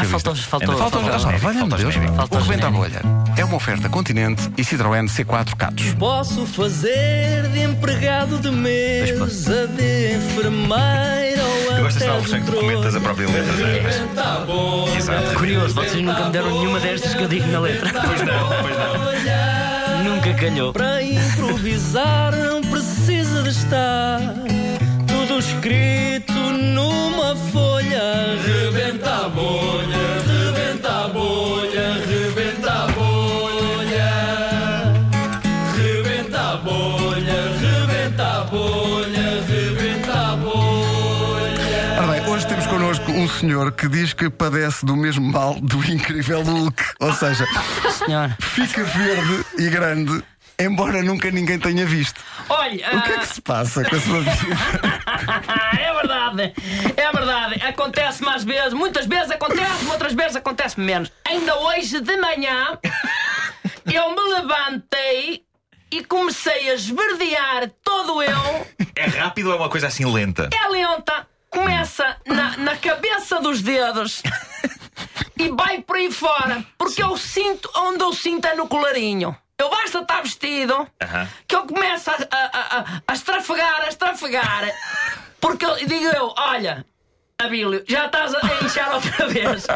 Ah, faltou, faltou, faltou, faltou, o Rebenta a. Bolha é uma oferta Continente e Citroën C4 Catos. Posso fazer de empregado de mesa, de enfermeira ou Eu gosto desta versão que comentas a própria letra. não é? Exato. Curioso, vocês nunca me deram nenhuma destas que eu digo na letra. Pois não, pois não. nunca calhou. Para improvisar não precisa de estar tudo escrito bolha, rebenta a bolha. Ora bem, hoje temos connosco um senhor que diz que padece do mesmo mal do incrível Hulk. Ou seja, Senhor. fica verde e grande, embora nunca ninguém tenha visto. Olha, O que é que se passa com a sua vida? ah, é verdade, é verdade. Acontece mais vezes, muitas vezes acontece, outras vezes acontece menos. Ainda hoje de manhã eu me levantei e comecei a esverdear todo eu. É rápido ou é uma coisa assim lenta? É lenta, começa na, na cabeça dos dedos e vai por aí fora, porque eu sinto onde eu sinto é no colarinho. Eu basta estar vestido que eu começo a, a, a, a estrafegar, a estrafegar. Porque eu, digo eu, olha, Abílio, já estás a inchar outra vez.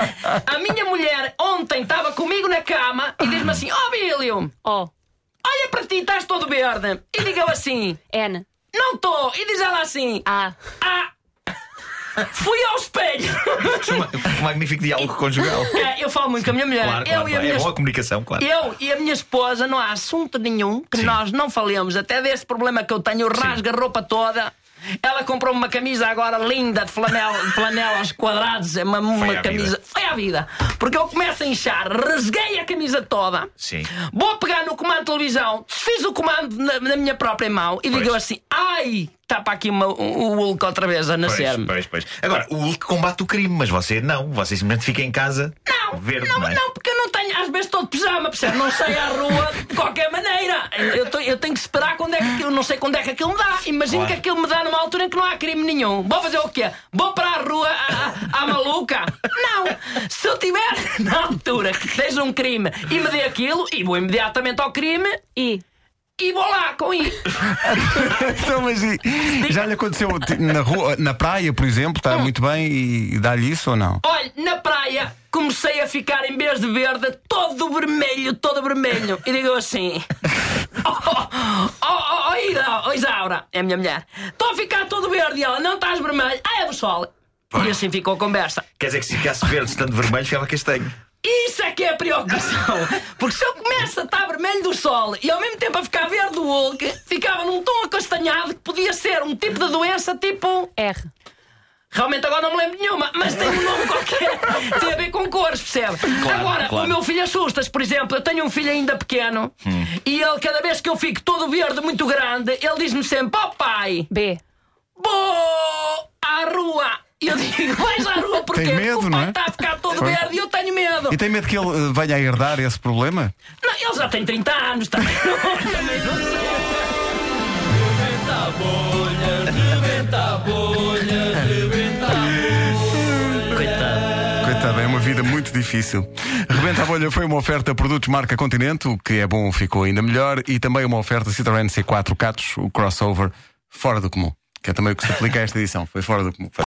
A minha mulher ontem estava comigo na cama e diz-me assim: Ó oh, Abílio, Oh, olha para ti, estás todo verde. E digo eu assim: N. Não estou. E diz ela assim: A. Ah, fui ao espelho. Um magnífico diálogo conjugal. É, eu falo muito com a minha mulher. Claro, eu claro, e a claro. minha É boa comunicação, claro. Eu e a minha esposa não há assunto nenhum que Sim. nós não falemos, até desse problema que eu tenho, rasga a roupa toda. Ela comprou uma camisa agora linda de flanela, de flanela aos quadrados, é uma, uma Foi camisa. vida. Foi à vida. Porque eu começo a inchar, rasguei a camisa toda. Sim. Vou pegar no comando de televisão, desfiz o comando na, na minha própria mão e digo Pois. assim: ai, está para aqui uma- o Hulk outra vez a Pois, nascer-me. pois, pois. Agora, o Hulk combate o crime, mas você não. Você simplesmente fica em casa. Não, Verde, não, não é? não, eu vezes estou de pijama, percebe? Não saio à rua de qualquer maneira. Eu, tô- eu tenho que esperar quando é que aquilo, não sei quando é que aquilo me dá. Imagino Claro. que aquilo me dá numa altura em que não há crime nenhum. Vou fazer o quê? Vou para a rua à, maluca? Não! Se eu tiver na altura que seja um crime e me dê aquilo, e vou imediatamente ao crime I. e vou lá com isso. Então, mas e- já lhe aconteceu na rua, na praia, por exemplo, está muito bem e dá-lhe isso ou não? Olha, na praia comecei a ficar, em vez de verde, todo vermelho, todo vermelho. E digo assim: Oh, oh, oh, oh, oh, Ida- oh, Isaura, é a minha mulher, estou a ficar todo verde. E ela: Não estás vermelho? Ah, é do sol. E assim ficou a conversa. Quer dizer que se ficasse verde estando vermelho, ficava castanho. Isso é que é a preocupação. Porque se eu começo a estar vermelho do sol e ao mesmo tempo a ficar verde do Hulk, ficava num tom acastanhado que podia ser um tipo de doença tipo. R. Realmente agora não me lembro de nenhuma, mas tem um nome qualquer. Tem a ver com cores, percebe? agora, claro. o meu filho assusta-se, por exemplo, eu tenho um filho ainda pequeno Hum. e ele, cada vez que eu fico todo verde, muito grande, ele diz-me sempre: Ó pai, B. vou à rua. E eu digo: Vais à rua porque Tem medo, o pai não é? está a ficar todo Pois. verde e eu tenho medo. E tem medo que ele eh, venha a herdar esse problema? Não, ele já tem 30 anos também. também não sei. Rebenta a bolha, rebenta a bolha, rebenta a bolha. É uma vida muito difícil. Rebenta a bolha foi uma oferta produtos marca Continente, o que é bom ficou ainda melhor, e também uma oferta Citroën C4 Catos, o crossover fora do comum. Que é também o que se aplica a esta edição. Foi fora do comum.